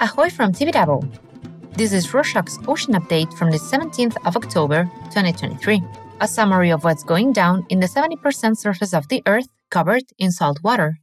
Ahoy from Tibidabo! This is Rorshok's Ocean Update from the 17th of October 2023. A summary of what's going down in the 70% surface of the Earth covered in salt water.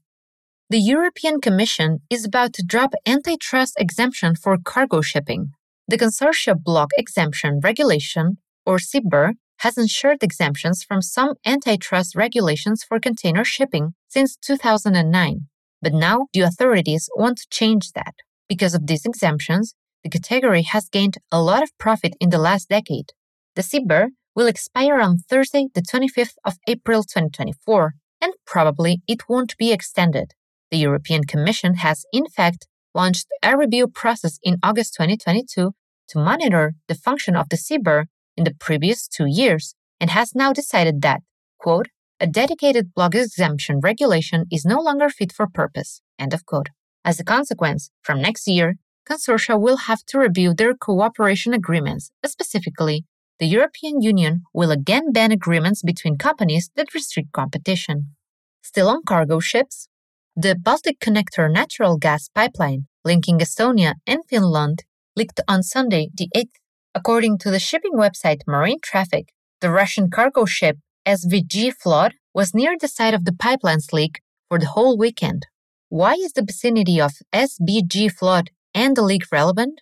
The European Commission is about to drop antitrust exemption for cargo shipping. The Consortia Block Exemption Regulation, or CBER, has ensured exemptions from some antitrust regulations for container shipping since 2009. But now the authorities want to change that. Because of these exemptions, the category has gained a lot of profit in the last decade. The CBER will expire on Thursday, the 25th of April 2024, and probably it won't be extended. The European Commission has, in fact, launched a review process in August 2022 to monitor the function of the CBER in the previous two years and has now decided that, quote, a dedicated block exemption regulation is no longer fit for purpose, end of quote. As a consequence, from next year, consortia will have to review their cooperation agreements. Specifically, the European Union will again ban agreements between companies that restrict competition. Still on cargo ships, the Balticconnector natural gas pipeline linking Estonia and Finland leaked on Sunday, the 8th. According to the shipping website Marine Traffic, the Russian cargo ship SVG Flot was near the site of the pipeline's leak for the whole weekend. Why is the vicinity of SBG flood and the leak relevant?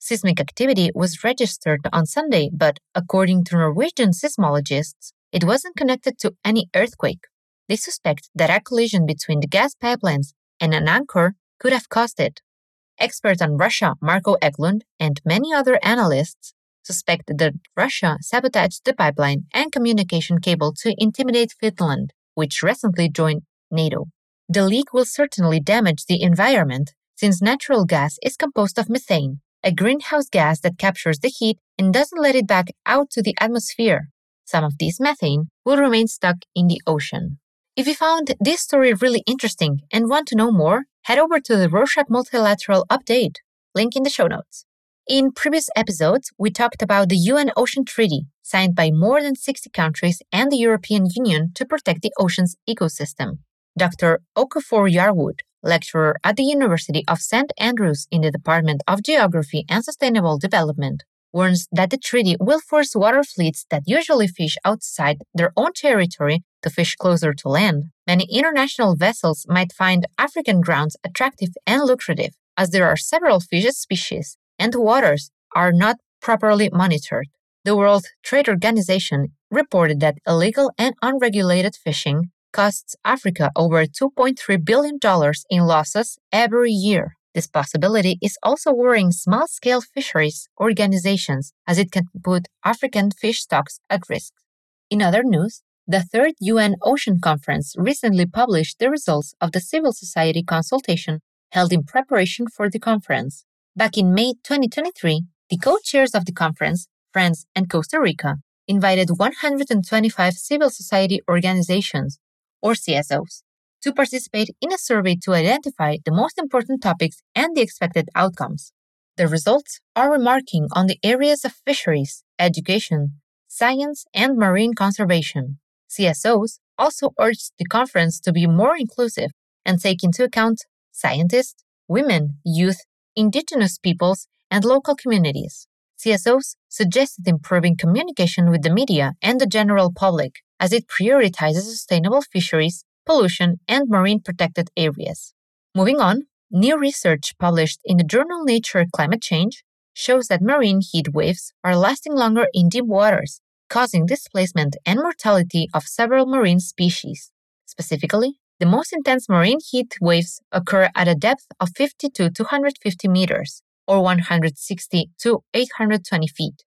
Seismic activity was registered on Sunday, but according to Norwegian seismologists, it wasn't connected to any earthquake. They suspect that a collision between the gas pipelines and an anchor could have caused it. Experts on Russia, Marco Eklund, and many other analysts suspect that Russia sabotaged the pipeline and communication cable to intimidate Finland, which recently joined NATO. The leak will certainly damage the environment since natural gas is composed of methane, a greenhouse gas that captures the heat and doesn't let it back out to the atmosphere. Some of this methane will remain stuck in the ocean. If you found this story really interesting and want to know more, head over to the Rorshok Multilateral Update, link in the show notes. In previous episodes, we talked about the UN Ocean Treaty, signed by more than 60 countries and the European Union to protect the ocean's ecosystem. Dr. Okafor Yarwood, lecturer at the University of St. Andrews in the Department of Geography and Sustainable Development, warns that the treaty will force water fleets that usually fish outside their own territory to fish closer to land. Many international vessels might find African grounds attractive and lucrative, as there are several fish species and waters are not properly monitored. The World Trade Organization reported that illegal and unregulated fishing costs Africa over $2.3 billion in losses every year. This possibility is also worrying small scale fisheries organizations as it can put African fish stocks at risk. In other news, the third UN Ocean Conference recently published the results of the civil society consultation held in preparation for the conference. Back in May 2023, the co chairs of the conference, France and Costa Rica, invited 125 civil society organizations, or CSOs, to participate in a survey to identify the most important topics and the expected outcomes. The results are remarking on the areas of fisheries, education, science, and marine conservation. CSOs also urged the conference to be more inclusive and take into account scientists, women, youth, indigenous peoples, and local communities. CSOs suggested improving communication with the media and the general public as it prioritizes sustainable fisheries, pollution, and marine protected areas. Moving on, new research published in the journal Nature Climate Change shows that marine heat waves are lasting longer in deep waters, causing displacement and mortality of several marine species. Specifically, the most intense marine heat waves occur at a depth of 50 to 250 meters, or 160 to 820 feet.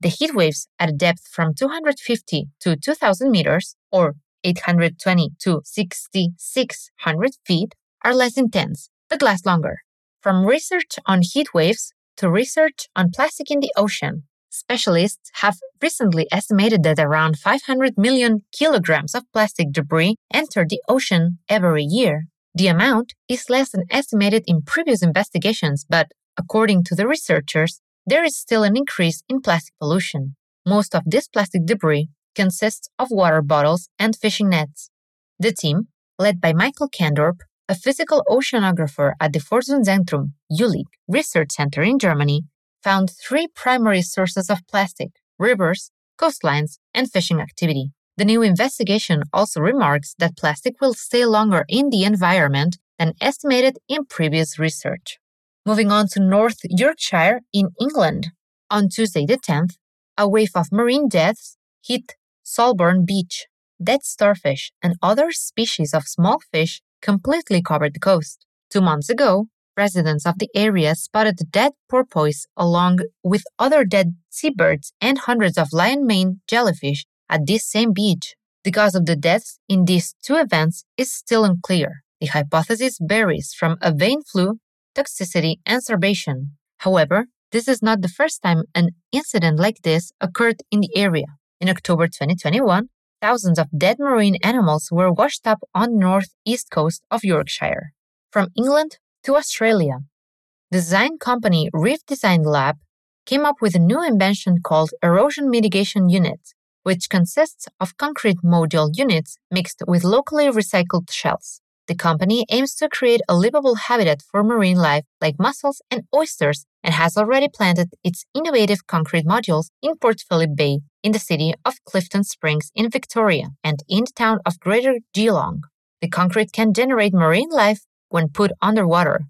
The heat waves at a depth from 250 to 2000 meters, or 820 to 6600 feet, are less intense, but last longer. From research on heat waves to research on plastic in the ocean, Specialists have recently estimated that around 500 million kilograms of plastic debris enter the ocean every year. The amount is less than estimated in previous investigations, but according to the researchers, there is still an increase in plastic pollution. Most of this plastic debris consists of water bottles and fishing nets. The team, led by Michael Kaandorp, a physical oceanographer at the Forschungszentrum Jülich Research Center in Germany, found three primary sources of plastic rivers, coastlines, and fishing activity. The new investigation also remarks that plastic will stay longer in the environment than estimated in previous research. Moving on to North Yorkshire in England. On Tuesday the 10th, a wave of marine deaths hit Saltburn Beach. Dead starfish and other species of small fish completely covered the coast. Two months ago, residents of the area spotted dead porpoise along with other dead seabirds and hundreds of lion mane jellyfish at this same beach. The cause of the deaths in these two events is still unclear. The hypothesis varies from avian flu, toxicity, and starvation. However, this is not the first time an incident like this occurred in the area. In October 2021, thousands of dead marine animals were washed up on the northeast coast of Yorkshire. From England to Australia, design company Reef Design Lab came up with a new invention called Erosion Mitigation Unit, which consists of concrete module units mixed with locally recycled shells. The company aims to create a livable habitat for marine life like mussels and oysters and has already planted its innovative concrete modules in Port Phillip Bay in the city of Clifton Springs in Victoria and in the town of Greater Geelong. The concrete can generate marine life when put underwater.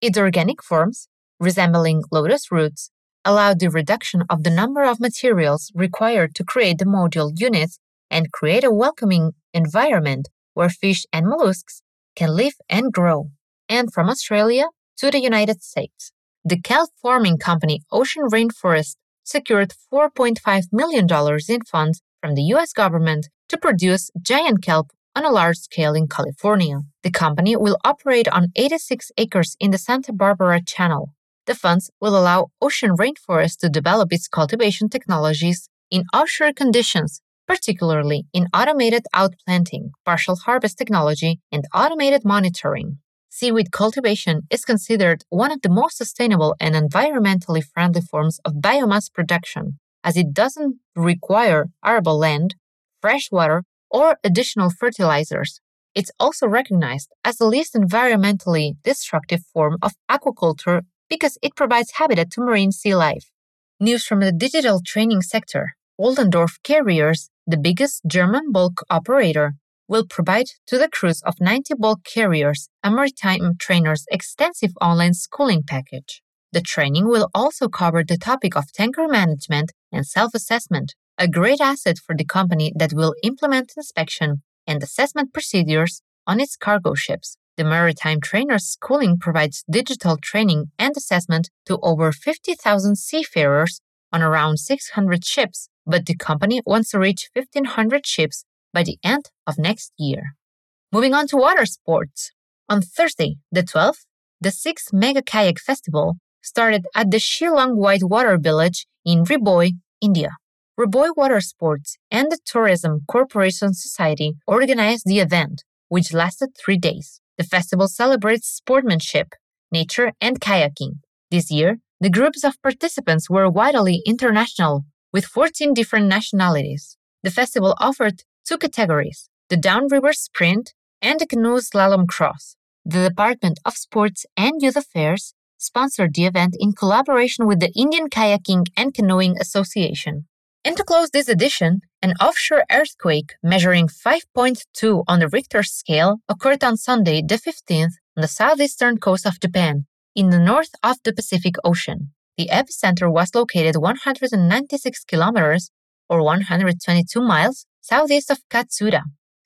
Its organic forms, resembling lotus roots, allow the reduction of the number of materials required to create the module units and create a welcoming environment where fish and mollusks can live and grow. And from Australia to the United States, the kelp farming company Ocean Rainforest secured $4.5 million in funds from the US government to produce giant kelp on a large scale in California. The company will operate on 86 acres in the Santa Barbara Channel. The funds will allow Ocean Rainforest to develop its cultivation technologies in offshore conditions particularly in automated outplanting, partial harvest technology, and automated monitoring. Seaweed cultivation is considered one of the most sustainable and environmentally friendly forms of biomass production, as it doesn't require arable land, fresh water, or additional fertilizers. It's also recognized as the least environmentally destructive form of aquaculture because it provides habitat to marine sea life. News from the digital training sector. Oldendorff Carriers the biggest German bulk operator, will provide to the crews of 90 bulk carriers a maritime trainer's extensive online schooling package. The training will also cover the topic of tanker management and self assessment, a great asset for the company that will implement inspection and assessment procedures on its cargo ships. The Maritime Trainers Schooling provides digital training and assessment to over 50,000 seafarers on around 600 ships but the company wants to reach 1,500 ships by the end of next year. Moving on to water sports. On Thursday, the 12th, the 6th Mega Kayak Festival started at the Shillong Whitewater Village in Ri-Bhoi, India. Ri-Bhoi Water Sports and the Tourism Corporation Society organized the event, which lasted three days. The festival celebrates sportsmanship, nature, and kayaking. This year, the groups of participants were widely international, with 14 different nationalities. The festival offered two categories the downriver sprint and the canoe slalom cross. The Department of Sports and Youth Affairs sponsored the event in collaboration with the Indian Kayaking and Canoeing Association. And to close this edition, an offshore earthquake measuring 5.2 on the Richter scale occurred on Sunday, the 15th, on the southeastern coast of Japan, in the north of the Pacific Ocean. The epicenter was located 196 kilometers or 122 miles southeast of Katsuta.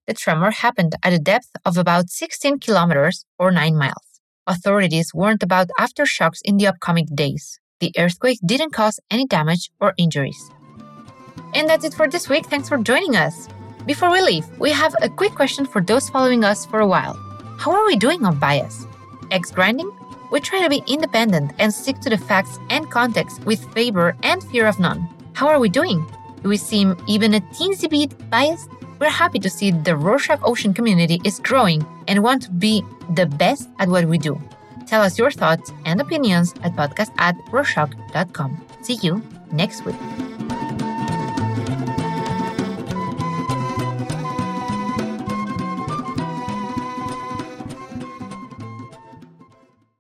The tremor happened at a depth of about 16 kilometers or 9 miles. Authorities warned about aftershocks in the upcoming days. The earthquake didn't cause any damage or injuries. And that's it for this week. Thanks for joining us. Before we leave, we have a quick question for those following us for a while. How are we doing on bias? Eggs grinding? We try to be independent and stick to the facts and context with favor and fear of none. How are we doing? Do we seem even a teensy bit biased? We're happy to see the Rorshok Ocean community is growing and want to be the best at what we do. Tell us your thoughts and opinions at podcast at rorshok.com. See you next week.